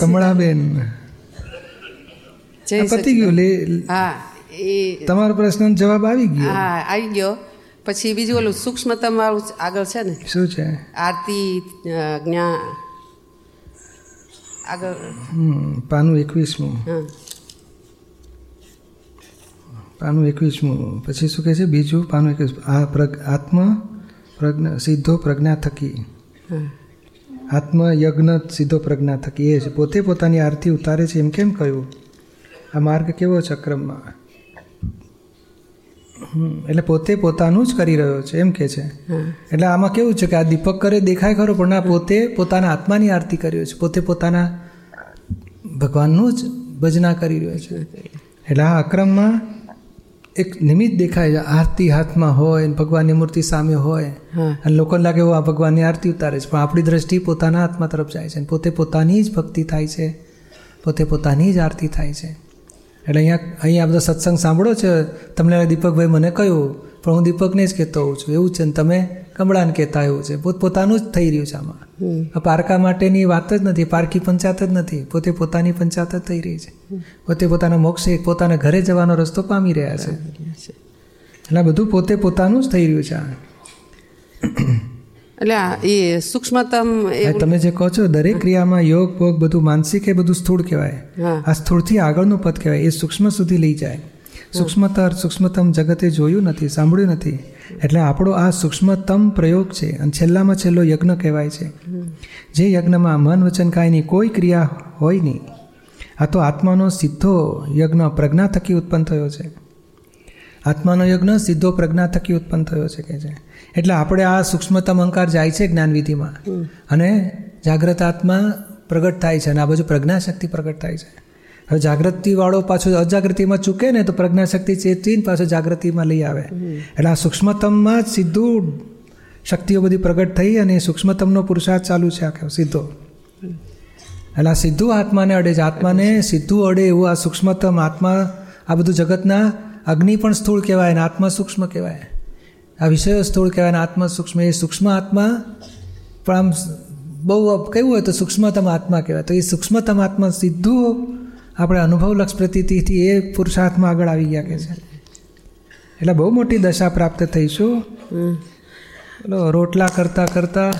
કમળાબેન. પતી ગયું લે. હા એ તમારો પ્રશ્નનો જવાબ આવી ગયો. હા આવી ગયો. પછી બીજું ઓલું સૂક્ષ્મતમ વાળું આગળ છે ને? શું છે? આરતી જ્ઞા આગળ. પાનું એકવીસમું. પાનું એકવીસમું. પછી શું કહે છે? બીજું પાનું એકવીસ આ પ્રગ આત્મ પ્રજ્ઞા સીધો પ્રજ્ઞા થકી હા. આત્મ યજ્ઞ સીધો પ્રજ્ઞા થકી. એ છે પોતે પોતાની આરતી ઉતારે છે. એમ કેમ કહ્યું? આ માર્ગ કેવો છે ક્રમમાં એટલે પોતે પોતાનું જ કરી રહ્યો છે. એમ કે છે. એટલે આમાં કેવું છે કે આ દીપક કરે દેખાય ખરો પણ આ પોતે પોતાના આત્માની આરતી કર્યો છે. પોતે પોતાના ભગવાનનું જ ભજના કરી રહ્યો છે. એટલે આ અક્રમમાં એક નિમિત્ત દેખાય છે આરતી હાથમાં હોય ભગવાનની મૂર્તિ સામે હોય. અને લોકોને લાગે એવું આ ભગવાનની આરતી ઉતારે છે. પણ આપણી દ્રષ્ટિ પોતાના આત્મા તરફ જાય છે પોતે પોતાની જ ભક્તિ થાય છે પોતે પોતાની જ આરતી થાય છે. એટલે અહીંયા અહીંયા બધો સત્સંગ સાંભળો છે. તમને દીપકભાઈ મને કહ્યું પણ હું દીપકને જ કહેતો હોઉં છું એવું છે ને તમે કમળાને કહેતા એવું છે. પોત પોતાનું જ થઈ રહ્યું છે આમાં. પારકા માટેની વાત જ નથી પારકી પંચાયત જ નથી પોતે પોતાની પંચાયત જ થઈ રહી છે. પોતે પોતાના મોક્ષે પોતાના ઘરે જવાનો રસ્તો પામી રહ્યા છે. એટલે બધું પોતે પોતાનું જ થઈ રહ્યું છે આ. એટલે એ સૂક્ષ્મતમ તમે જે કહો છો દરેક ક્રિયામાં યોગ ભોગ બધું માનસિક એ બધું સ્થૂળ કહેવાય. આ સ્થૂળથી આગળનું પદ કહેવાય એ સૂક્ષ્મ સુધી લઈ જાય. સૂક્ષ્મતર સૂક્ષ્મતમ જગતે જોયું નથી સાંભળ્યું નથી. એટલે આપણો આ સૂક્ષ્મતમ પ્રયોગ છે અને છેલ્લામાં છેલ્લો યજ્ઞ કહેવાય છે. જે યજ્ઞમાં મન વચન કાયની કોઈ ક્રિયા હોય નહીં. આ તો આત્માનો સીધો યજ્ઞ પ્રજ્ઞા થકી ઉત્પન્ન થયો છે. આત્માનો યજ્ઞ સીધો પ્રજ્ઞા થકી ઉત્પન્ન થયો છે કે છે. એટલે આપણે આ સૂક્ષ્મતમ અંકાર જાય છે જ્ઞાનવિધિમાં. અને જાગ્રત આત્મા પ્રગટ થાય છે અને આ બાજુ પ્રજ્ઞાશક્તિ પ્રગટ થાય છે. હવે જાગૃતિવાળો પાછો અજાગૃતિમાં ચૂકે ને તો પ્રજ્ઞાશક્તિ ચેતવીને પાછો જાગૃતિમાં લઈ આવે. એટલે આ સૂક્ષ્મતમમાં સીધું શક્તિઓ બધી પ્રગટ થઈ અને સૂક્ષ્મતમનો પુરુષાર્થ ચાલુ છે આખો, સીધો. એટલે આ સીધું આત્માને અડે છે. આત્માને સીધું અડે એવું આ સૂક્ષ્મતમ આત્મા, આ બધું જગતના અગ્નિ પણ સ્થૂળ કહેવાય અને આત્મા સૂક્ષ્મ કહેવાય. આ વિષયો સ્થૂળ કહેવાય અને આત્મા સૂક્ષ્મ. એ સૂક્ષ્મ આત્મા, પણ આમ બહુ કેવું હોય તો સૂક્ષ્મતમ આત્મા કહેવાય. તો એ સૂક્ષ્મતમ આત્મા સીધું આપણે અનુભવલક્ષ પ્રતીતિથી એ પુરુષાર્થમાં આગળ આવી ગયા કે છે. એટલે બહુ મોટી દશા પ્રાપ્ત થઈશું. રોટલા કરતા કરતા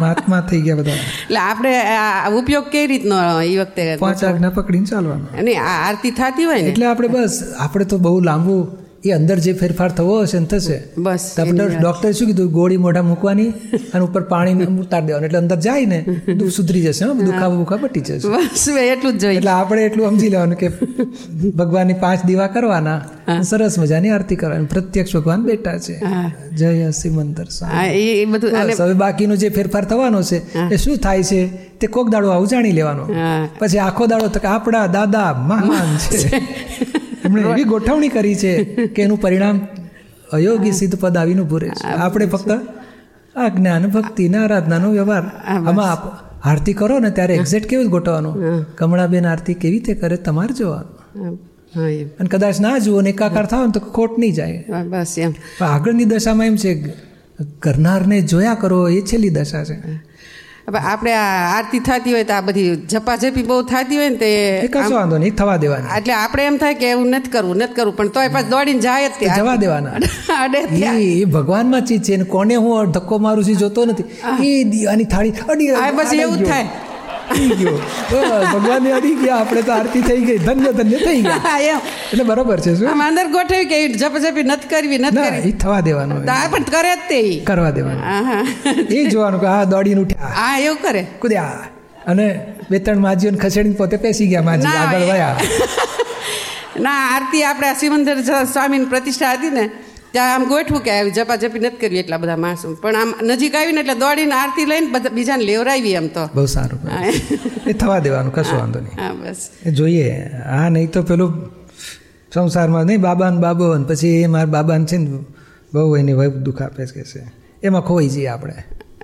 મહાત્મા થઈ ગયા બધા. એટલે આપણે આ ઉપયોગ કઈ રીતનો એ વખતે પાંચ આજ્ઞા પકડીને ચાલવાનું. અને આરતી થતી હોય એટલે આપણે બસ આપણે તો બહુ લાંબુ એ અંદર જે ફેરફાર થવો હશે ને થશે. બસ ડોક્ટર ડોક્ટરે શું કીધું? ગોળી મોઢા મૂકવાની અને ઉપર પાણી ઉતાર દેવાનું. એટલે અંદર જાય ને બધું સુધરી જશે હા દુખાવો બુખા પટી જશે. બસ એટલું જ જોઈએ એટલે આપણે એટલું સમજી લેવાનું કે ભગવાનની પાંચ દીવા કરવાના સરસ મજાની આરતી કરવાની. પ્રત્યક્ષ ભગવાન બેઠા છે. જય હા એ બધું હવે બાકીનો જે ફેરફાર થવાનો છે એ શું થાય છે તે કોક દાડો આવું જાણી લેવાનો. પછી આખો દાડો તો આપણા દાદા મહાન છે. એમણે એવી ગોઠવણી કરી છે કે એનું પરિણામ અયોગી સિદ્ધ પદ આવીને ભૂરે છે. આપણે ફક્ત આ જ્ઞાન ભક્તિ ને આરાધનાનો વ્યવહાર. આમાં આપ આરતી કરો ને ત્યારે એક્ઝેક્ટ કેવું જ ગોઠવવાનું? કમળાબેન આરતી કેવી રીતે કરે તમારે જોવાનું. અને કદાચ ના જુઓ ને એકાકાર થાવ ને તો ખોટ નહીં જાય. બસ એમ. આગળની દશામાં એમ છે કરનારને જોયા કરો એ છેલ્લી દશા છે. હવે આપણે આ આરતી થતી હોય તો આ બધી ઝપાઝપી બહુ થતી હોય ને તે કશો વાંધો નહીં થવા દેવાના. એટલે આપણે એમ થાય કે એવું નથી કરવું નથી કરવું પણ તોય પાછ દોડીને જાય જ જવા દેવાના. અડે. એ ભગવાનમાં ચીજ છે કોને હું ધક્કો મારું છું જોતો નથી. એ દીવાની થાળી અડી આ બસ એવું થાય. અડી ગયો. ભગવાનની અડી ગયા આપણે તો આરતી થઈ ગઈ ધન્ય ધન્ય થઈ ગયા. એટલે બરોબર છે શું? અંદર ગોઠવી કે ઝપઝપી નત કરવી નત કરવી. થવા દેવાનું પણ કરે જ તે કરવા દેવાનું. એ જોવાનું કે આ દોડીને ઉઠ્યા. હા એવું કરે. કુદ્યા અને બે ત્રણ માજીઓને ખસેડીને પોતે પેસી ગયા માજી આગળ વયા. ના આરતી આપણે સિમંદર સ્વામીની પ્રતિષ્ઠા હતી ને ત્યાં આમ ગોઠવું કે આવી ઝપાઝપી નથી કરવી એટલા બધા માણસો. પણ આમ નજીક આવીને એટલે દોડીને આરતી લઈને બધા બીજાને લેવરાવી એમ તો. બહુ સારું. એ થવા દેવાનું કશું વાંધો નહીં. હા, બસ. એ જોઈએ. હા નહીં તો પેલું સંસારમાં નહીં બાબા ને બાબો પછી એ મારા બાબાને છે ને બહુ એની વય દુઃખ આપે છે એમાં ખોઈ જઈએ આપણે.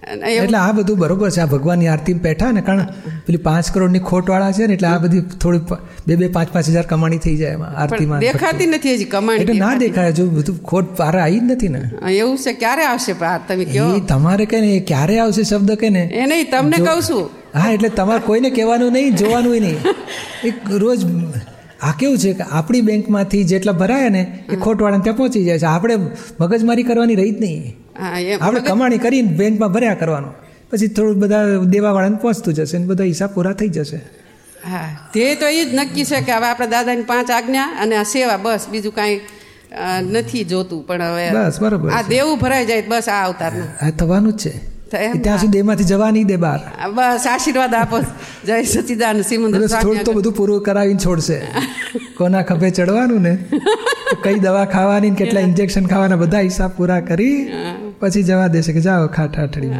એટલે આ બધું બરોબર છે. આ ભગવાનની આરતી બેઠા ને કારણ પેલી પાંચ કરોડની ખોટવાળા છે ને એટલે આ બધી થોડી બે બે પાંચ પાંચ હજાર કમાણી થઈ જાય એમાં આરતીમાં. દેખાતી નથી હજી કમાણી એટલે ના દેખાય. જો બધું ખોટ પારા આવી જ નથી ને. એવું છે. ક્યારે આવશે તમે કહો તમારે કે ને ક્યારે આવશે શબ્દ કે ને? એ નહીં તમને કહું છું. હા એટલે તમારે કોઈને કહેવાનું નહીં જોવાનું નહીં. એક રોજ આ કેવું છે કે આપણી બેંકમાંથી જેટલા ભરાયા ને એ ખોટવાળાને ત્યાં પહોંચી જાય છે. આપણે મગજમારી કરવાની રહી જ નહીં. આપણે કમાણી કરીને બેંકમાં ભર્યા કરવાનું. પછી થોડું બધા દેવાવાળાને પહોંચતું જશે ને બધા હિસાબ પૂરા થઈ જશે. હા તે તો એ જ નક્કી છે કે હવે આપણા દાદાની પાંચ આજ્ઞા અને આ સેવા બસ બીજું કાંઈ નથી જોતું. પણ હવે બસ બરોબર આ દેવું ભરાઈ જાય બસ આ અવતારનું. આ થવાનું જ છે. ત્યાં સુધી એમાંથી જવા નહીં દે બહાર. બસ આશીર્વાદ આપો. જય સચિદાન સિમંદર થોડું તો બધું પૂરું કરાવીને છોડશે. કોના ખભે ચડવાનું ને? કઈ દવા ખાવાની કેટલા ઇન્જેક્શન ખાવાના બધા હિસાબ પૂરા કરી. પછી જવા દેશે કે જાઓ ખાટ ઠાઠડી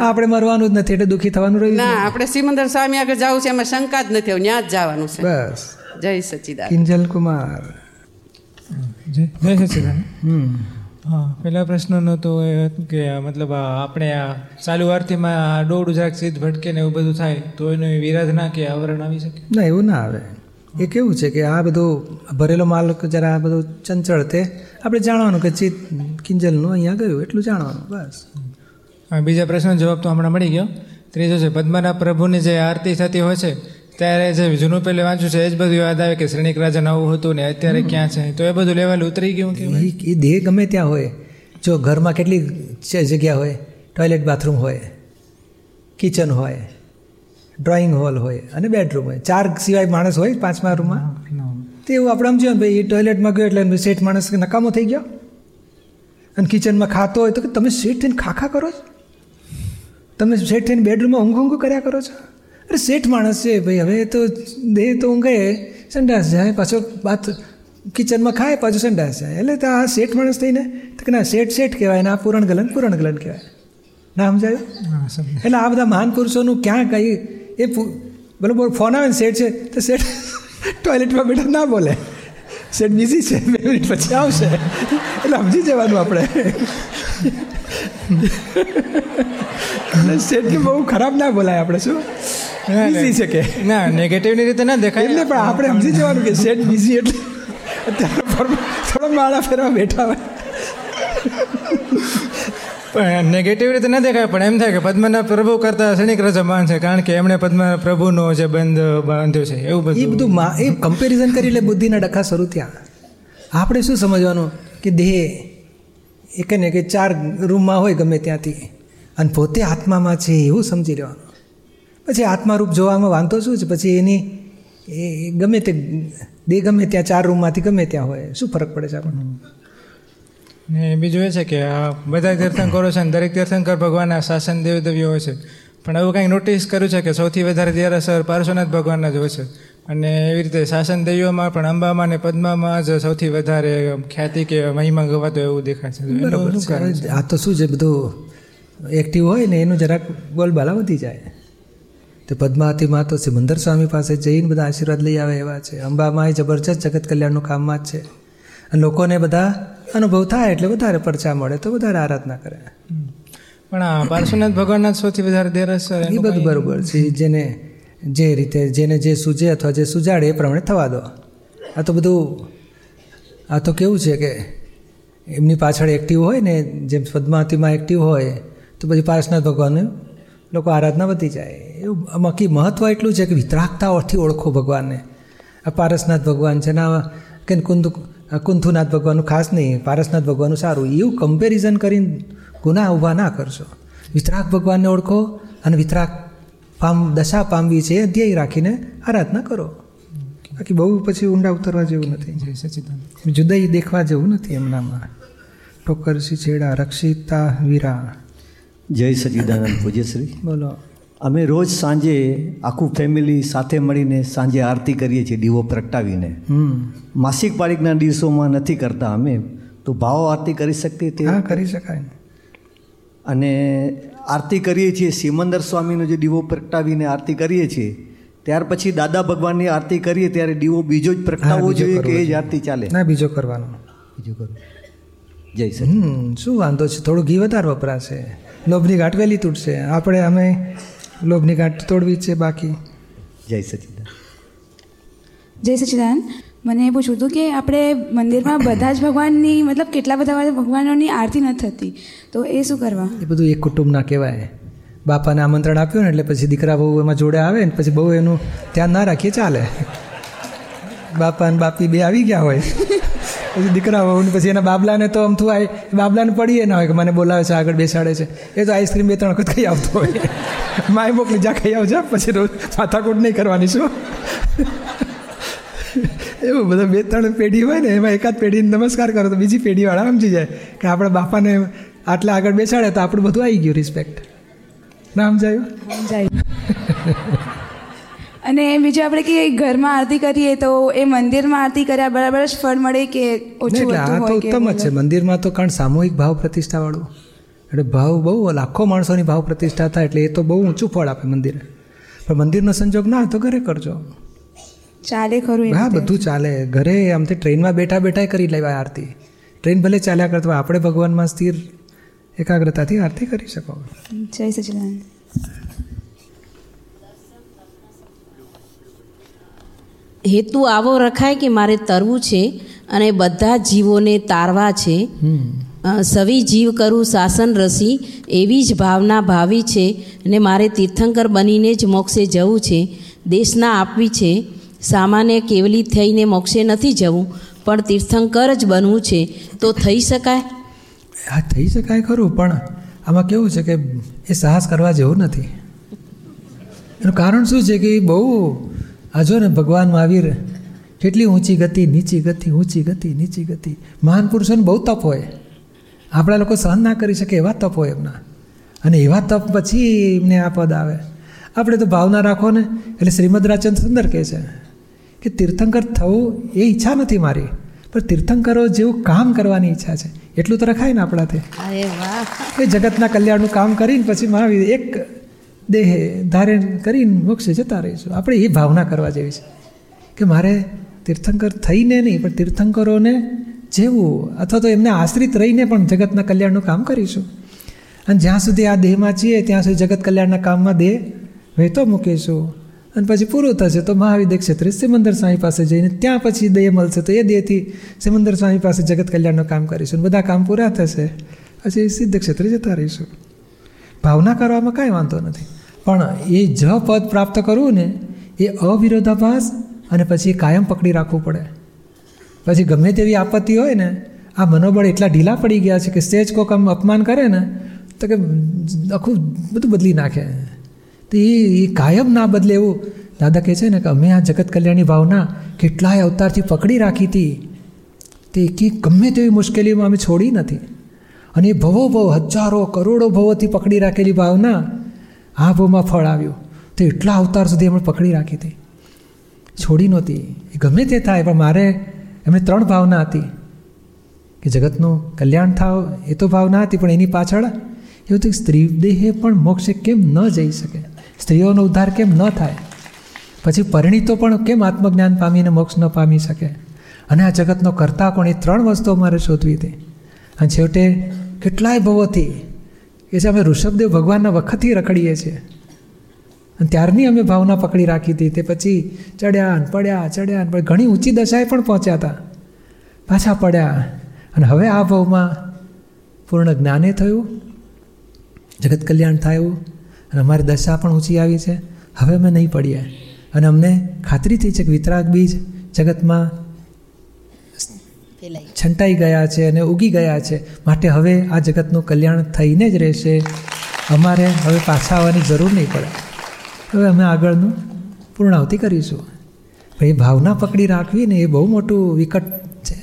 આપણે મરવાનું જ નથી એટલે દુઃખી થવાનું રહ્યું ના આપણે સિમંદર સ્વામી આગળ જવું છે એમાં શંકા જ નથી હવે ત્યાં જ જવાનું છે. બસ. જય સચિદાન કિંજલ કુમાર. જય જય સચિદાન હમ. હા પહેલા પ્રશ્નનો તો એ કે મતલબ આ આપણે આ ચાલુ આરતીમાં આ દોડ જરાક સીધ ભટકે ને એવું બધું થાય તો એનું વિરાધના કે આવરણ આવી શકે? ના એવું ના આવે. એ કેવું છે કે આ બધું ભરેલો માલ જરા આ બધું ચંચળ તે આપણે જાણવાનું કે ચિત્ત કિંજલનું અહીંયા ગયું એટલું જાણવાનું બસ. બીજા પ્રશ્નનો જવાબ તો હમણાં મળી ગયો. ત્રીજો છે પદ્માના પ્રભુની જે આરતી થતી હોય છે ત્યારે જે જૂનું પહેલે વાંચ્યું છે એ જ બધું યાદ આવે કે શ્રેણિક રાજા આવું હતું ને અત્યારે ક્યાં છે? તો એ બધું લેવલ ઉતરી ગયું કે એ દેહ ગમે ત્યાં હોય. જો ઘરમાં કેટલી છે જગ્યા હોય ટોયલેટ બાથરૂમ હોય કિચન હોય ડ્રોઈંગ હોલ હોય અને બેડરૂમ હોય. ચાર સિવાય માણસ હોય પાંચમા રૂમમાં? તે એવું આપણે સમજ્યું ભાઈ એ ટોયલેટમાં ગયો એટલે શેઠ માણસ નકામો થઈ ગયો. અને કિચનમાં ખાતો હોય તો કે તમે શેઠ થઈને ખાખા કરો છો? તમે શેઠ થઈને બેડરૂમમાં ઊંઘ ઊંઘ કર્યા કરો છો? અરે શેઠ માણસ છે ભાઈ હવે તો દેહ તો ઊંઘે સંડાસ જાય પાછો બાથ કિચનમાં ખાય પાછું સંડાસ જાય. એટલે તો આ શેઠ માણસ થઈને તો કે ના શેઠ શેઠ કહેવાય ને આ પૂરણ ગલન પૂરણ ગલન કહેવાય. ના સમજાયું. એટલે આ બધા મહાન પુરુષોનું ક્યાં કઈ એ બરાબર ફોન આવે ને શેઠ છે તો શેઠ ટોયલેટમાં બેઠા ના બોલે. શેઠ બિઝી છે બે મિનિટ પછી આવશે. એટલે સમજી જવાનું આપણે. એટલે શેઠને બહુ ખરાબ ના બોલાય આપણે શું? બિઝી છે કે? ના નેગેટિવની રીતે ના દેખાય. એટલે પણ આપણે સમજી જવાનું કે શેઠ બિઝી એટલે અત્યારે થોડા માળા ફેરવા બેઠા હોય. પણ નેગેટિવ રીતે ના દેખાય પણ એમ થાય કે પદ્મના પ્રભુ કરતા શનિક રજમાન છે કારણ કે એમણે પદ્મનાભ પ્રભુનો જે બંધ બાંધ્યો છે એવું એ બધું બધું મા- એ કમ્પેરિઝન કરી એટલે બુદ્ધિના ડખા શરૂ થયા. આપણે શું સમજવાનું? કે દેહ એ કહે ને કે ચાર રૂમમાં હોય ગમે ત્યાંથી. અને પોતે આત્મામાં છે એવું સમજી લેવાનું. પછી આત્મારૂપ જોવામાં વાંધો શું છે? પછી એની એ એ ગમે તે દેહ ગમે ત્યાં ચાર રૂમમાંથી ગમે ત્યાં હોય શું ફરક પડે છે આપણને? ને બીજું એ છે કે આ બધા તીર્થંકરો છે ને દરેક તીર્થંકર ભગવાનના શાસન દેવદેવીઓ હોય છે. પણ એવું કંઈક નોટિસ કર્યું છે કે સૌથી વધારે દેરાસર પાર્શ્વનાથ ભગવાનના જ હોય છે. અને એવી રીતે શાસન દેવીઓમાં પણ અંબામાં અને પદ્મામાં જ સૌથી વધારે ખ્યાતિ કે મહિમા ગવાતો એવું દેખાય છે? આ તો શું છે બધું એક્ટિવ હોય ને એનું જરાક બોલબાલા વધી જાય. તો પદ્માવતીમાં તો સિમંદર સ્વામી પાસે જઈને બધા આશીર્વાદ લઈ આવે એવા છે. અંબામાં એ જબરજસ્ત જગત કલ્યાણનું કામમાં જ છે. અને લોકોને બધા અનુભવ થાય એટલે વધારે પરચા મળે તો વધારે આરાધના કરે. પણ આ પાર્શ્વનાથ ભગવાનના સૌથી વધારે દેરસ એ બધું બરોબર છે. જેને જે રીતે જેને જે સૂજે અથવા જે સુજાડે એ પ્રમાણે થવા દો. આ તો બધું આ તો કેવું છે કે એમની પાછળ એક્ટિવ હોય ને જેમ પદ્માવતીમાં એક્ટિવ હોય તો પછી પાર્શ્વનાથ ભગવાનને લોકો આરાધના વધી જાય. એવું બાકી મહત્ત્વ એટલું છે કે વિતરાગતાઓથી ઓળખો ભગવાનને. આ પારસનાથ ભગવાન છે ને કે કુંદુ કુંથુનાથ ભગવાનનું ખાસ નહીં પારસનાથ ભગવાનનું સારું. એવું કમ્પેરિઝન કરીને ગુના ઊભા ના કરશો. વિતરાક ભગવાનને ઓળખો અને વિતરાક પામ દશા પામવી છે એ ધ્યેય રાખીને આરાધના કરો. બાકી બહુ પછી ઊંડા ઉતરવા જેવું નથી. જય સચિદાન જુદાઈ દેખવા જેવું નથી એમનામાં. ઠોકરસી છેડા રક્ષિતા વીરા જય સચિદાનંદ પૂજ્યશ્રી. બોલો. અમે રોજ સાંજે આખું ફેમિલી સાથે મળીને સાંજે આરતી કરીએ છીએ દીવો પ્રગટાવીને. હમ. માસિક પારીખના દિવસોમાં નથી કરતા અમે. તો ભાવ આરતી કરી શકીએ તે? કરી શકાય અને આરતી કરીએ છીએ સિમંદર સ્વામીનો જે દીવો પ્રગટાવીને આરતી કરીએ છીએ ત્યાર પછી દાદા ભગવાનની આરતી કરીએ ત્યારે દીવો બીજો જ પ્રગટાવવો જોઈએ કે એ જ આરતી ચાલે? ના બીજો કરવાનો. બીજું કરું જય સચિદાનંદ. શું વાંધો છે? થોડું ઘી વધારે વપરાશે. લોભની ગાંઠ વહેલી તૂટશે. આપણે અમે લોભની ગાંઠ તોડવી જ છે બાકી. જય સચિદાન. જય સચિદાન. મને એ પૂછવું હતું કે આપણે મંદિરમાં બધા જ ભગવાનની મતલબ કેટલા બધા ભગવાનોની આરતી નથી થતી તો એ શું કરવા? એ બધું એક કુટુંબના કહેવાય. બાપાને આમંત્રણ આપ્યું ને એટલે પછી દીકરા બહુ એમાં જોડે આવે ને પછી બહુ એનું ધ્યાન ના રાખીએ ચાલે. બાપા અને બાપી બે આવી ગયા હોય. પછી દીકરા બહુ ને પછી એના બાબલાને તો આમ થાય બાબલાને પડીએ ના હોય કે મને બોલાવે છે આગળ બેસાડે છે. એ તો આઈસ્ક્રીમ બે ત્રણ વખત ખાઈ આવતો હોય. માય મોકલી જા ખાઈ આવજો પછી રોજ માથાકૂટ નહીં કરવાની શું? એવું બધા બે ત્રણ પેઢી હોય ને એમાં એકાદ પેઢીને નમસ્કાર કરો તો બીજી પેઢીવાળા સમજી જાય કે આપણા બાપાને આટલા આગળ બેસાડે તો આપણું બધું આવી ગયું રિસ્પેક્ટ ના સમજાયું? સમજાયું. અને બીજું આપણે કે ઘરમાં આરતી કરીએ તો એ મંદિરમાં આરતી કર્યા બરાબર જ ફળ મળે કે ઓછું આ તો ઉત્તમ જ છે. મંદિરમાં તો કારણ સામૂહિક ભાવ પ્રતિષ્ઠાવાળું. એટલે ભાવ બહુ લાખો માણસોની ભાવ પ્રતિષ્ઠા થાય એટલે એ તો બહુ ઊંચું ફળ આપે મંદિરે. પણ મંદિરનો સંજોગ ના તો ઘરે કરજો. ચાલે ખરું એ હા બધું ચાલે. ઘરે આમથી ટ્રેનમાં બેઠા બેઠા કરી લેવાય આરતી. ટ્રેન ભલે ચાલ્યા કરતા હોય, આપણે ભગવાનમાં સ્થિર એકાગ્રતાથી આરતી કરી શકો. જય સચિદાન હેતુ આવો રખાય કે મારે તરવું છે અને બધા જીવોને તારવા છે. સવી જીવ કરું શાસન રસી એવી જ ભાવના ભાવી છે અને મારે તીર્થંકર બનીને જ મોક્ષે જવું છે. દેશના આપવી છે. સામાન્ય કેવલી થઈને મોક્ષે નથી જવું, પણ તીર્થંકર જ બનવું છે. તો થઈ શકાય? હા, થઈ શકાય ખરું, પણ આમાં કેવું છે કે એ સાહસ કરવા જેવું નથી. એનું કારણ શું છે કે બહુ આ ને ભગવાન મહાવીર કેટલી ઊંચી ગતિ, નીચી ગતિ, ઊંચી ગતિ, નીચી ગતિ. મહાન પુરુષોને બહુ તપ હોય. આપણા લોકો સહન ના કરી શકે એવા તપ હોય એમના. અને એવા તપ પછી એમને આ પદ આવે. આપણે તો ભાવના રાખો ને એટલે શ્રીમદ રાજચંદ્ર સુંદર કહે છે કે તીર્થંકર થવું એ ઈચ્છા નથી મારી પણ તીર્થંકરો જેવું કામ કરવાની ઈચ્છા છે. એટલું તો રખાય ને આપણાથી. વાહ. એ જગતના કલ્યાણનું કામ કરીને પછી મહાવીર એક દેહે ધારણ કરીને મોક્ષે જતા રહીશું. આપણે એ ભાવના કરવા જેવી છે. કે મારે તીર્થંકર થઈને નહીં પણ તીર્થંકરોને જેવું, અથવા તો એમને આશ્રિત રહીને પણ જગતના કલ્યાણનું કામ કરીશું. અને જ્યાં સુધી આ દેહમાં છીએ, ત્યાં સુધી જગત કલ્યાણના કામમાં દેહ વહેતો મૂકીશું. અને પછી પૂરું થશે તો મહાવિદ્ય ક્ષેત્રે સિમંદર સ્વામી પાસે જઈને ત્યાં પછી દેહ મળશે તો એ દેહથી સિમંદર સ્વામી પાસે જગત કલ્યાણનું કામ કરીશું. બધા કામ પૂરા થશે, પછી સિદ્ધ ક્ષેત્રે જતા રહીશું. ભાવના કરવામાં કાંઈ વાંધો નથી. પણ એ જ પદ પ્રાપ્ત કરવું ને, એ અવિરોધાભાસ અને પછી કાયમ પકડી રાખવું પડે. પછી ગમે તેવી આપત્તિ હોય ને, આ મનોબળ એટલા ઢીલા પડી ગયા છે કે સ્ટેજ કોક આમ અપમાન કરે ને, તો કે આખું બધું બદલી નાખે. તો એ કાયમ ના બદલે એવું દાદા કહે છે ને કે અમે આ જગત કલ્યાણની ભાવના કેટલાય અવતારથી પકડી રાખી હતી. તે કે ગમે તેવી મુશ્કેલીમાં અમે છોડી નથી. અને એ ભવો ભવ હજારો કરોડો ભવોથી પકડી રાખેલી ભાવના આ ભવમાં ફળ આવ્યું. તો એટલા અવતાર સુધી અમે પકડી રાખી હતી. છોડી નહોતી. એ ગમે તે થાય, પણ મારે એમને ત્રણ ભાવના હતી. કે જગતનું કલ્યાણ થાવ એ તો ભાવના હતી, પણ એની પાછળ એવું થયું સ્ત્રી દેહે પણ મોક્ષે કેમ ન જઈ શકે? સ્ત્રીઓનો ઉદ્ધાર કેમ ન થાય? પછી પરિણીતો પણ કેમ આત્મજ્ઞાન પામીને મોક્ષ ન પામી શકે? અને આ જગતનો કરતા કોણ એ ત્રણ વસ્તુઓ મારે શોધવી હતી. અને છેવટે કેટલાય ભવોથી કે છે અમે ઋષભદેવ ભગવાનના વખતથી રખડીએ છીએ. અને ત્યારની અમે ભાવના પકડી રાખી હતી. તે પછી ચડ્યા ને પડ્યા ચડ્યા ને ઘણી ઊંચી દશાએ પણ પહોંચ્યા હતા. પાછા પડ્યા અને હવે આ ભાવમાં પૂર્ણ જ્ઞાને થયું. જગત કલ્યાણ થયું અને અમારી દશા પણ ઊંચી આવી છે. હવે અમે નહીં પડીએ. અને અમને ખાતરી થઈ છે કે વિતરાગ બીજ જગતમાં છંટાઈ ગયા છે અને ઉગી ગયા છે. માટે હવે આ જગતનું કલ્યાણ થઈને જ રહેશે. અમારે હવે પાછા આવવાની જરૂર નહીં પડે. હવે અમે આગળનું પૂર્ણાવતી કરીશું. ભાઈ, ભાવના પકડી રાખવી ને એ બહુ મોટું વિકટ છે.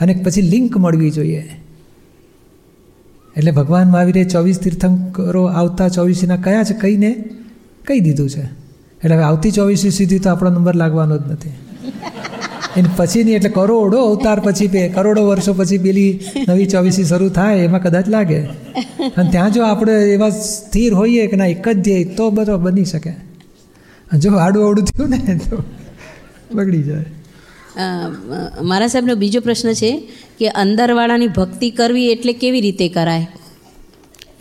અને પછી લિંક મળવી જોઈએ. એટલે ભગવાન મહાવીરે ચોવીસ તીર્થંકરો આવતા ચોવીસીના કયા છે કહીને કહી દીધું છે. એટલે હવે આવતી ચોવીસી સુધી તો આપણો નંબર લાગવાનો જ નથી. એની પછીની એટલે કરોડો અવતાર પછી બે કરોડો વર્ષો પછી પેલી નવી ચોવીસી શરૂ થાય, એમાં કદાચ લાગે. અને ત્યાં જો આપણે એવા સ્થિર હોઈએ કે ના, એક જ ધ્યેય, તો બધો બની શકે. જો આડું અવડું થયું ને તો બગડી જાય. મારા સાહેબનો બીજો પ્રશ્ન છે કે અંદરવાળાની ભક્તિ કરવી એટલે કેવી રીતે કરાય?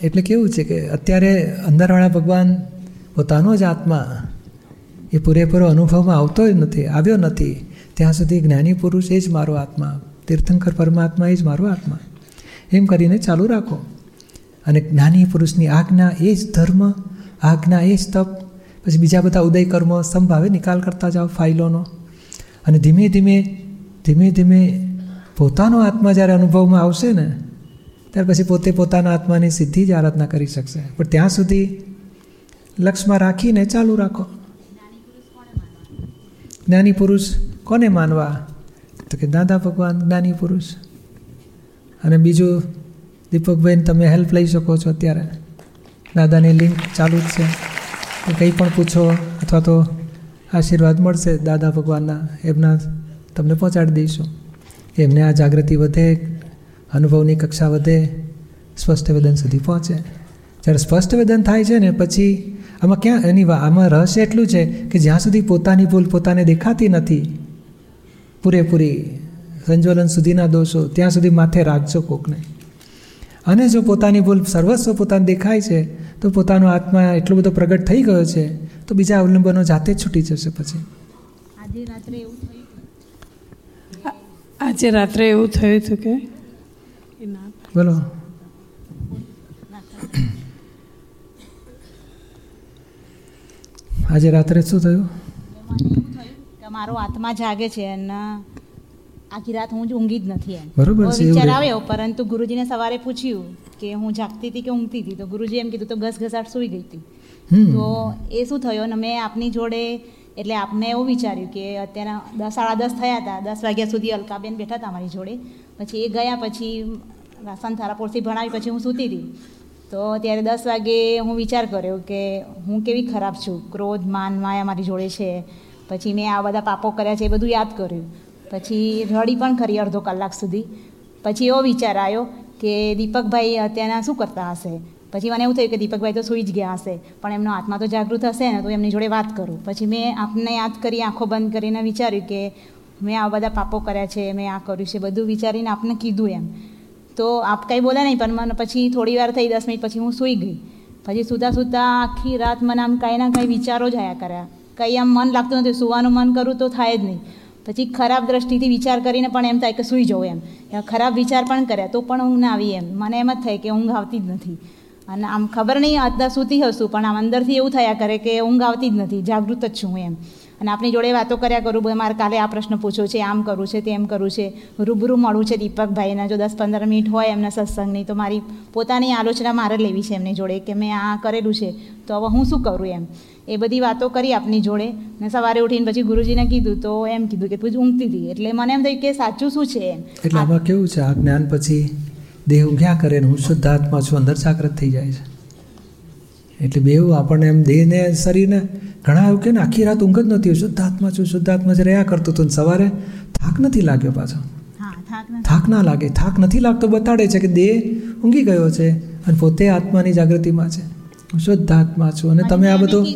એટલે કેવું છે કે અત્યારે અંદરવાળા ભગવાન પોતાનો જ આત્મા એ પૂરેપૂરો અનુભવમાં આવતો જ નથી આવ્યો નથી. ત્યાં સુધી જ્ઞાની પુરુષ એ જ મારો આત્મા તીર્થંકર પરમાત્મા એ જ મારો આત્મા. એમ કરીને ચાલુ રાખો. અને જ્ઞાની પુરુષની આજ્ઞા એ જ ધર્મ આજ્ઞા એ જ તપ પછી બીજા બધા ઉદય કર્મ સંભાવે નિકાલ કરતા જાઓ ફાઇલોનો. અને ધીમે ધીમે ધીમે ધીમે પોતાનો આત્મા જ્યારે અનુભવમાં આવશે ને, ત્યાર પછી પોતે પોતાના આત્માની સિદ્ધિ જ આરાધના કરી શકશે. પણ ત્યાં સુધી લક્ષમાં રાખીને ચાલુ રાખો. જ્ઞાની પુરુષ કોને માનવા? તો કે દાદા ભગવાન જ્ઞાની પુરુષ. અને બીજું દીપકભાઈને તમે હેલ્પ લઈ શકો છો અત્યારે. દાદાની લિંક ચાલુ જ છે. તો કંઈ પણ પૂછો અથવા તો આશીર્વાદ મળશે દાદા ભગવાનના, એમના તમને પહોંચાડી દઈશું. એમને આ જાગૃતિ વધે, અનુભવની કક્ષા વધે, સ્પષ્ટ વેદન સુધી પહોંચે. જ્યારે સ્પષ્ટ વેદન થાય છે ને, પછી આમાં ક્યાં, એની આમાં રહસ્ય એટલું છે કે જ્યાં સુધી પોતાની ભૂલ પોતાને દેખાતી નથી, પૂરેપૂરી સંજોલન સુધીના દોષો, ત્યાં સુધી માથે રાખજો કોકને. અને જો પોતાની ભૂલ સર્વસ્વ પોતાને દેખાય છે તો પોતાનો આત્મા એટલો બધો પ્રગટ થઈ ગયો છે તો બીજા અવલંબનો જાતે જ છૂટી જશે પછી. આજે રાત્રે એવું થયું આજે રાત્રે એવું થયું હતું કે? બોલો. આજે રાત્રે શું થયું? થયું કે મારો આત્મા જાગે છે અને આખી રાત હું જ ઊંઘી જ નથી એમ. બરોબર છે, વિચાર આવ્યો પરંતુ ગુરુજીને સવારે પૂછ્યું કે હું જાગતી હતી કે ઊંઘતી હતી? તો ગુરુજી એમ કીધું તો ઘસઘસાટ સૂઈ ગઈ હતી. તો એ શું થયું? અને મેં આપની જોડે એટલે આપને એવું વિચાર્યું કે અત્યારે દસ સાડા દસ થયા હતા દસ વાગ્યા સુધી અલકાબેન બેઠા હતા મારી જોડે. પછી એ ગયા પછી રાસન થારા પોરથી ભણાવી પછી હું સૂતી હતી. તો ત્યારે દસ વાગે હું વિચાર કર્યો કે હું કેવી ખરાબ છું? ક્રોધ માન માયા મારી જોડે છે. પછી મેં આ બધા પાપો કર્યા છે એ બધું યાદ કર્યું. પછી રડી પણ ખરી અડધો કલાક સુધી. પછી એવો વિચાર આવ્યો કે દીપકભાઈ અત્યારના શું કરતા હશે? પછી મને એવું થયું કે દીપકભાઈ તો સૂઈ જ ગયા હશે, પણ એમનો આત્મા તો જાગૃત હશે ને, તો એમની જોડે વાત કરું. પછી મેં આપને યાદ કરી, આંખો બંધ કરીને વિચાર્યું કે મેં આ બધા પાપો કર્યા છે, મેં આ કર્યું છે, બધું વિચારીને આપને કીધું એમ. તો આપ કાંઈ બોલ્યા નહીં, પણ મને પછી થોડી વાર થઈ, દસ મિનિટ પછી હું સૂઈ ગઈ. પછી સુતા સુતા આખી રાત મને આમ કાંઈ ના કંઈ વિચારો જ આવ્યા કર્યા. કંઈ આમ મન લાગતું નથી સુવાનું મન કરું તો થાય જ નહીં. પછી ખરાબ દ્રષ્ટિથી વિચાર કરીને પણ એમ થાય કે સૂઈ જવું એમ. ખરાબ વિચાર પણ કર્યા તો પણ ઊંઘ ના આવી એમ. મને એમ જ થાય કે ઊંઘ આવતી જ નથી. અને આમ ખબર નહીં અત્યારે સૂતી હશું, પણ આમ અંદરથી એવું થયા કરે કે ઊંઘ આવતી જ નથી. જાગૃત જ છું એમ. અને આપણી જોડે વાતો કર્યા કરું ભાઈ મારે કાલે આ પ્રશ્ન પૂછ્યો છે, આમ કરવું છે, તેમ કરવું છે. રૂબરૂ મળવું છે દીપકભાઈને જો દસ પંદર મિનિટ હોય એમના સત્સંગની, તો મારી પોતાની આલોચના મારે લેવી છે એમની જોડે, કે મેં આ કરેલું છે. તો હવે હું શું કરું એમ? એ બધી વાતો કરી આપની જોડે, ને સવારે ઉઠીને પછી ગુરુજીને કીધું, તો એમ કીધું કે તું જ ઊંઘતી હતી, એટલે મને એમ થયું કે સાચું શું છે એમ? એટલે આમાં કેવું છે, આ જ્ઞાન પછી દેહ ઊંઘ્યા કરે ને હું શુદ્ધ આત્મા છું, અંદર જાગ્રત થઈ જાય છે. એટલે બેવું આપણને એમ દેહને, શરીરને ઘણા એવું કે ને આખી રાત ઊંઘ જ નથી શુદ્ધ આત્મા છું શુદ્ધ આત્મા જ રહ્યા કરતું હતું સવારે થાક નથી લાગ્યો પાછો. થાક ના લાગે. થાક નથી લાગતો બતાડે છે કે દેહ ઊંઘી ગયો છે અને પોતે આત્માની જાગૃતિમાં છે. હું શુદ્ધ આત્મા છું. અને તમે આ બધું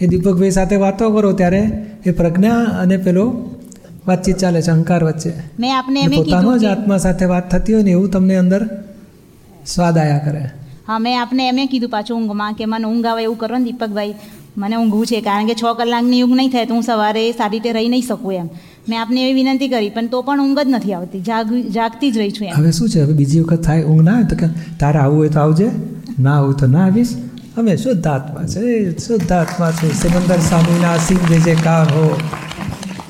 એ દીપકભાઈ સાથે વાતો કરો ત્યારે એ પ્રજ્ઞા અને પેલો વાતચીત ચાલે છે અહંકાર વચ્ચે. આપને એમ પોતાનો જ આત્મા સાથે વાત થતી હોય ને એવું તમને અંદર સ્વાદ આયા કરે. હા મેં આપને એમ કીધું પાછું ઊંઘમાં કે મને ઊંઘ આવે એવું કરો ને દીપકભાઈ. મને ઊંઘવું છે કારણ કે છ કલાકની ઊંઘ નહીં થાય તો હું સવારે સારી રીતે રહી નહીં શકું એમ. મેં આપને એવી વિનંતી કરી, પણ તો પણ ઊંઘ જ નથી આવતી. જાગ, જાગતી જ રહી છું હવે શું છે? હવે બીજી વખત થાય ઊંઘ ના આવે તો કે તારે આવવું હોય તો આવજે, ના આવું તો ના આવીશ. અમે શુદ્ધ આત્મા છે, શુદ્ધ આત્મા છે. સિમંદર સ્વામીના અસીમ જે જે કાર હો.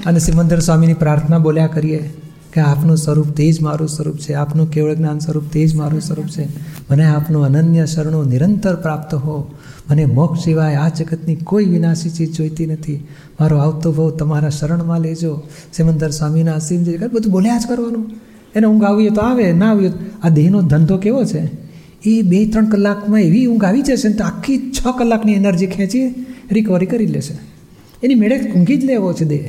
અને સિમંદર સ્વામીની પ્રાર્થના બોલ્યા કરીએ કે આપનું સ્વરૂપ તે જ મારું સ્વરૂપ છે, આપનું કેવળ જ્ઞાન સ્વરૂપ તે જ મારું સ્વરૂપ છે. મને આપનું અનન્ય શરણો નિરંતર પ્રાપ્ત હો. મને મોક્ષ સિવાય આ જગતની કોઈ વિનાશી ચીજ જોઈતી નથી. મારો આવતો ભાવ તમારા શરણમાં લેજો. સિમંદર સ્વામીના અસીમ જે બધું બોલ્યા જ કરવાનું. એને ઊંઘ આવી તો આવે, ના આવી આ દેહનો ધંધો કેવો છે? એ બે ત્રણ કલાકમાં એવી ઊંઘ આવી જશે ને તો આખી છ કલાકની એનર્જી ખેંચી રિકવરી કરી લેશે. એની મેળે ઊંઘી જ લેવો છે દેહ.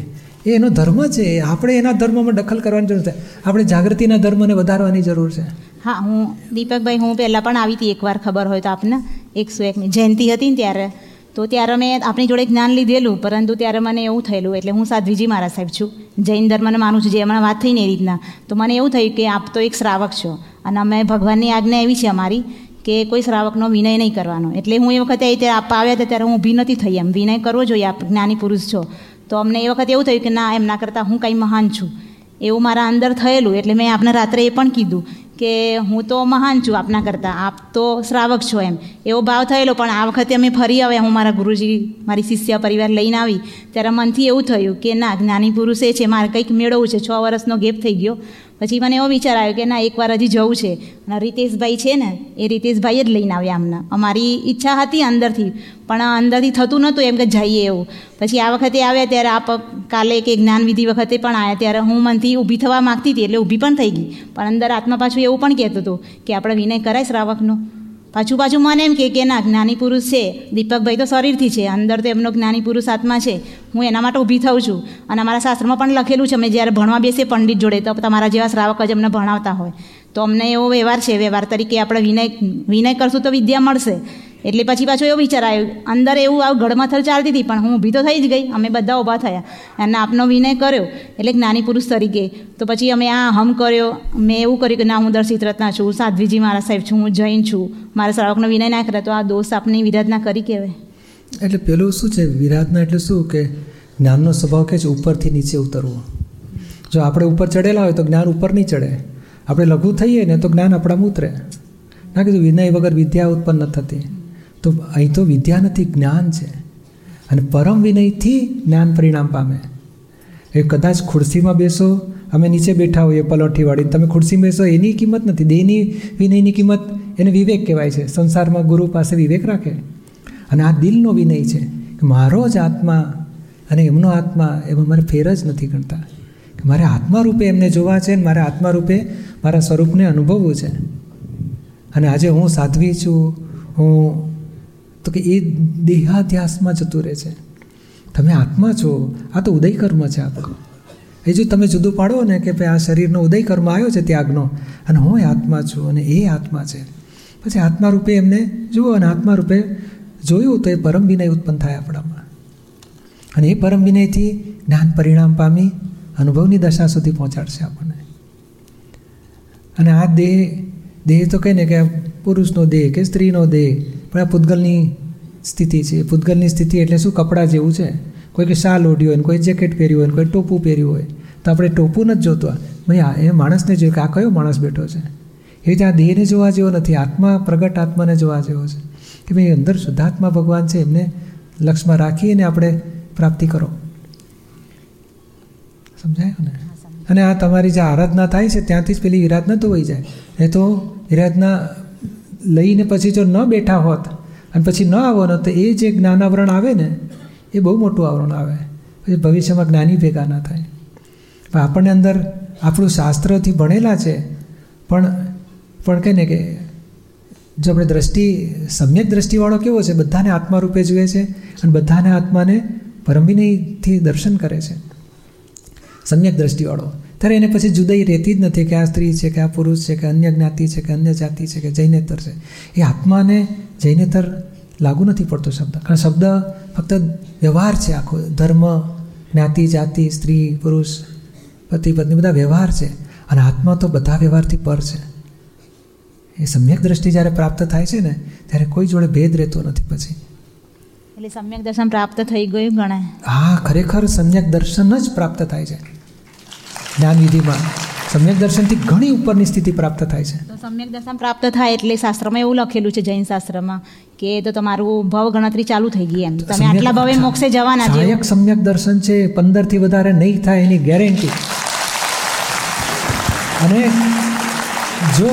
એ એનો ધર્મ છે. આપણે એના ધર્મમાં દખલ કરવાની જરૂર છે. આપણે જાગૃતિના ધર્મને વધારવાની જરૂર છે. હા, હું દીપકભાઈ, હું પહેલાં પણ આવી હતી એકવાર, ખબર હોય તો આપને. એકસો એકની જયંતિ હતી ને ત્યારે, તો ત્યારે મેં આપણી જોડે જ્ઞાન લીધેલું, પરંતુ ત્યારે મને એવું થયેલું, એટલે હું સાધ્વીજી મારા સાહેબ છું. જૈન ધર્મને માનું છું, જે હમણાં વાત થઈ ને એ રીતના. તો મને એવું થયું કે આપ તો એક શ્રાવક છો, અને અમે ભગવાનની આજ્ઞા એવી છે અમારી કે કોઈ શ્રાવકનો વિનય નહીં કરવાનો. એટલે હું એ વખતે અહીં ત્યારે આપવા આવ્યા હતા, ત્યારે હું ઊભી નથી થઈ એમ. વિનય કરવો જોઈએ, આપ જ્ઞાની પુરુષ છો. તો અમને એ વખતે એવું થયું કે ના, એમના કરતાં હું કંઈ મહાન છું. એવું મારા અંદર થયેલું, એટલે મેં આપને રાત્રે એ પણ કીધું કે હું તો મહાન છું આપના કરતાં. આપ તો શ્રાવક છો એમ. એવો ભાવ થયેલો, પણ આ વખતે અમે ફરી આવ્યા. હું મારા ગુરુજી, મારી શિષ્ય પરિવાર લઈને આવી. ત્યારે મનથી એવું થયું કે ના, જ્ઞાની પુરુષ છે. મારે કંઈક મેળવવું છે. છ વર્ષનો ગેપ થઈ ગયો. પછી મને એવો વિચાર આવ્યો કે ના, એકવાર હજી જવું છે. અને રીતેશભાઈ છે ને, એ રીતેશભાઈ જ લઈને આવ્યા અમને. અમારી ઈચ્છા હતી અંદરથી, પણ અંદરથી થતું નહોતું એમ કે જઈએ એવું. પછી આ વખતે આવ્યા ત્યારે આપ કાલે કે જ્ઞાનવિધિ વખતે પણ આવ્યા ત્યારે હું મનથી ઊભી થવા માગતી હતી, એટલે ઊભી પણ થઈ ગઈ. પણ અંદર આત્મા પાછું એવું પણ કહેતું હતું કે આપણે વિનય કરાય શ્રાવકનો. પાછું પાછું મને એમ કે કે ના, જ્ઞાની પુરુષ છે. દીપકભાઈ તો શરીરથી છે. અંદર તો એમનો જ્ઞાની પુરુષ આત્મા છે. હું એના માટે ઊભી થઉં છું. અને અમારા શાસ્ત્રમાં પણ લખેલું છે, અમે જ્યારે ભણવા બેસીએ પંડિત જોડે, તો તમારા જેવા શ્રાવક જ અમને ભણાવતા હોય. તો અમને એવો વ્યવહાર છે. વ્યવહાર તરીકે આપણે વિનય વિનય કરશું તો વિદ્યા મળશે. એટલે પછી પાછો એવો વિચાર આવ્યો, અંદર એવું આવું ગળમથલ ચાલતી હતી, પણ હું ઊભી તો થઈ જ ગઈ, અમે બધા ઊભા થયા. અને આપનો વિનય કર્યો, એટલે જ્ઞાની પુરુષ તરીકે. તો પછી અમે આ હમ કર્યો, મેં એવું કર્યું કે ના, હું દર્શિત રત્ના છું, સાધ્વીજી મારા સાહેબ છું, હું જૈન છું. મારા શ્રાવકનો વિનય ના કરે, તો આ દોષ આપની વિરાધના કરી કહેવાય. એટલે પેલું શું છે? વિરાધના એટલે શું કે જ્ઞાનનો સ્વભાવ કે છે ઉપરથી નીચે ઉતરવો? જો આપણે ઉપર ચડેલા હોય તો જ્ઞાન ઉપર નહીં ચડે. આપણે લઘુ થઈએ ને તો જ્ઞાન આપણામાં ઉતરે. ના કીધું, વિનય વગર વિદ્યા ઉત્પન્ન થતી. તો અહીં તો વિદ્યા નથી જ્ઞાન છે. અને પરમ વિનયથી જ્ઞાન પરિણામ પામે. એ કદાચ ખુરશીમાં બેસો, અમે નીચે બેઠા હોઈએ પલોઠીવાળી તમે ખુરશીમાં બેસો, એની કિંમત નથી. દેહની વિનયની કિંમત એને વિવેક કહેવાય છે. સંસારમાં ગુરુ પાસે વિવેક રાખે. અને આ દિલનો વિનય છે કે મારો જ આત્મા અને એમનો આત્મા એમાં મારે ફેર જ નથી ગણતા કે મારે આત્મા રૂપે એમને જોવા છે ને મારે આત્મા રૂપે મારા સ્વરૂપને અનુભવવું છે. અને આજે હું સાધ્વી છું, હું તો કે એ દેહાધ્યાસમાં જતું રહે છે. તમે આત્મા છો, આ તો ઉદય કર્મ છે આપણું. એ જો તમે જુદું પાડો ને કે ભાઈ આ શરીરનો ઉદય કર્મ આવ્યો છે ત્યાગનો, અને હું આત્મા છું અને એ આત્મા છે. પછી આત્મા રૂપે એમને જુઓ અને આત્મા રૂપે જોયું તો એ પરમ વિનય ઉત્પન્ન થાય આપણામાં. અને એ પરમ વિનયથી જ્ઞાન પરિણામ પામી અનુભવની દશા સુધી પહોંચાડશે આપણને. અને આ દેહ દેહ તો કહે ને કે પુરુષનો દેહ કે સ્ત્રીનો દેહ પણ આ પૂતગલની સ્થિતિ છે. પૂતગલની સ્થિતિ એટલે શું? કપડાં જેવું છે. કોઈ કે શાલ ઓઢ્યો હોય કોઈ જેકેટ પહેર્યું હોય ને કોઈ ટોપું પહેર્યું હોય તો આપણે ટોપું નથી જોતું. ભાઈ આ એ માણસને જોયું કે આ કયો માણસ બેઠો છે? એ રીતે આ દેહને જોવા જેવો નથી. આત્મા પ્રગટ આત્માને જોવા જેવો છે. કે ભાઈ અંદર શુદ્ધાત્મા ભગવાન છે એમને લક્ષમાં રાખીને આપણે પ્રાપ્તિ કરો. સમજાયું ને? અને આ તમારી જે આરાધના થાય છે ત્યાંથી જ પેલી વિરાધના તો વહી જાય. એ તો વિરાધના લઈને પછી જો ન બેઠા હોત અને પછી ન આવો ને તો એ જે જ્ઞાનાવરણ આવે ને, એ બહુ મોટું આવરણ આવે. પછી ભવિષ્યમાં જ્ઞાની ભેગા ના થાય. પણ આપણને અંદર આપણું શાસ્ત્રથી ભણેલા છે, પણ પણ કહે ને કે જો આપણે દ્રષ્ટિ, સમ્યક દ્રષ્ટિવાળો કેવો છે, બધાને આત્મા રૂપે જુએ છે અને બધાને આત્માને પરમવિનયથી દર્શન કરે છે. સમ્યક દ્રષ્ટિવાળો. ત્યારે એને પછી જુદાઈ રહેતી જ નથી કે આ સ્ત્રી છે કે આ પુરુષ છે કે અન્ય જ્ઞાતિ છે કે અન્ય જાતિ છે કે જૈનેતર છે. એ આત્માને જૈનેતર લાગુ નથી પડતો શબ્દ. કારણ શબ્દ ફક્ત વ્યવહાર છે આખો. ધર્મ જ્ઞાતિ જાતિ સ્ત્રી પુરુષ પતિ પત્ની બધા વ્યવહાર છે. અને આત્મા તો બધા વ્યવહારથી પર છે. એ સમ્યક દ્રષ્ટિ જ્યારે પ્રાપ્ત થાય છે ને ત્યારે કોઈ જોડે ભેદ રહેતો નથી પછી. એટલે સમ્યક દર્શન પ્રાપ્ત થઈ ગયું ગણાય. હા ખરેખર સમ્યક દર્શન જ પ્રાપ્ત થાય છે. જ્ઞાન વિધિમાં સમ્યક દર્શનથી ઘણી ઉપરની સ્થિતિ પ્રાપ્ત થાય છે. તો સમ્યક દર્શન પ્રાપ્ત થાય એટલે શાસ્ત્રમાં એવું લખેલું છે જૈન શાસ્ત્રમાં કે તો તમારું ભવ ગણતરી ચાલુ થઈ ગઈ એમ. તમે આટલા ભવે મોક્ષે જવાના છે. સહાયક સમ્યક દર્શન છે પંદરથી વધારે નહીં થાય એની ગેરંટી. અને જો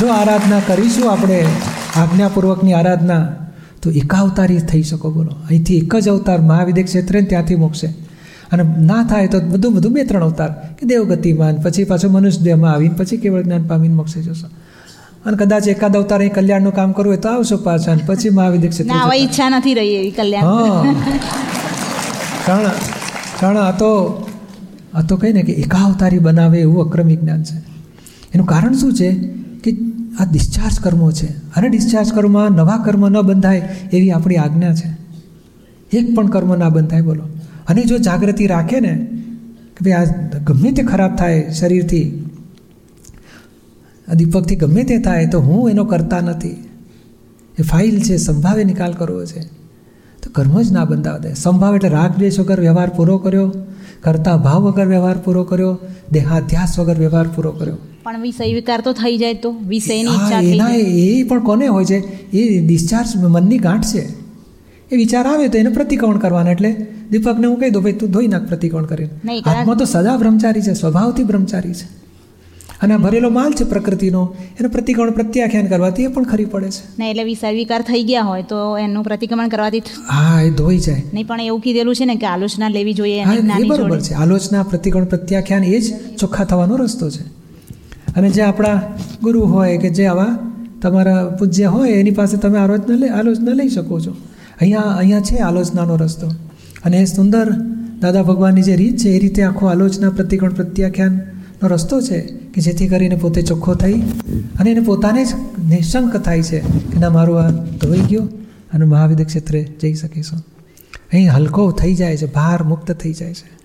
જો આરાધના કરીશું આપણે આજ્ઞાપૂર્વકની આરાધના તો એકાવતારી થઈ શકો બોલો. અહીંથી એક જ અવતાર મહાવિદ્ય ક્ષેત્રે ત્યાંથી મોક્ષે. અને ના થાય તો બધું બધું બે ત્રણ અવતાર કે દેવગતિમાં પછી પાછો મનુષ્ય દેહમાં આવીને પછી કેવળ જ્ઞાન પામીને મોક્ષે જશો. અને કદાચ એકાદ અવતાર અહીં કલ્યાણનું કામ કરવું હોય તો આવશો પાછા અને પછી મહાવી જતા. ઈચ્છા નથી રહી એવી કલ્યાણ. કારણ કારણ આ તો આ તો કહે ને કે એકાવતારી બનાવે એવું અક્રમી જ્ઞાન છે. એનું કારણ શું છે? કે આ ડિસ્ચાર્જ કર્મો છે. અને ડિસ્ચાર્જ કર્મમાં નવા કર્મ ન બંધાય એવી આપણી આજ્ઞા છે. એક પણ કર્મ ના બંધાય બોલો. અને જો જાગૃતિ રાખે ને કે ભાઈ આ ગમે તે ખરાબ થાય શરીરથી આ દીપકથી ગમે તે થાય તો હું એનો કરતા નથી. એ ફાઇલ છે સંભાવે નિકાલ કરવો છે. તો કર્મ જ ના બંધાવ. દે સંભાવ એટલે રાગ દ્વેષ વગર વ્યવહાર પૂરો કર્યો કરતા ભાવ વગર વ્યવહાર પૂરો કર્યો દેહાધ્યાસ વગર વ્યવહાર પૂરો કર્યો. પણ વિષય વિકાર તો થઈ જાય તો વિષયની ઈચ્છા એના એ પણ કોને હોય છે? એ ડિસ્ચાર્જ મનની ગાંઠ છે. એ વિચાર આવે તો એને પ્રતિક્રમણ કરવાના એટલે દીપકને હું કહી દઉં ભાઈ તું ધોઈ નાખ પ્રતિકોણ કરીને. નહીં, આત્મા તો સદા બ્રહ્મચારી છે સ્વભાવથી બ્રહ્મચારી છે. અને આ ભરેલો માલ છે પ્રકૃતિનો એનું પ્રતિક્રમણ પ્રત્યાખ્યાન કરવાથી એ પણ ખરી પડે છે. ને એટલે વિષય વિકાર થઈ ગયા હોય તો એનું પ્રતિક્રમણ કરવાથી હા એ ધોઈ જાય. નહીં પણ એવું કીધેલું છે ને કે આલોચના લેવી જોઈએ એ બરોબર છે. આલોચના પ્રતિકોણ પ્રત્યાખ્યાન એ જ ચોખ્ખા થવાનો રસ્તો છે. અને જે આપણા ગુરુ હોય કે જે આવા તમારા પૂજ્ય હોય એની પાસે તમે આલોચના લઈ આલોચના લઈ શકો છો. અહીંયા અહીંયા છે આલોચનાનો રસ્તો. અને એ સુંદર દાદા ભગવાનની જે રીત છે, એ રીતે આખો આલોચના પ્રતિકોણ પ્રત્યાખ્યાનનો રસ્તો છે કે જેથી કરીને પોતે ચોખ્ખો થઈ અને એને પોતાને જ નિશંક થાય છે કે ના, મારું આ ધોઈ ગયો અને મહાવિદ્ય ક્ષેત્રે જઈ શકીશું અહીં હલકો થઈ જાય છે, ભાર મુક્ત થઈ જાય છે.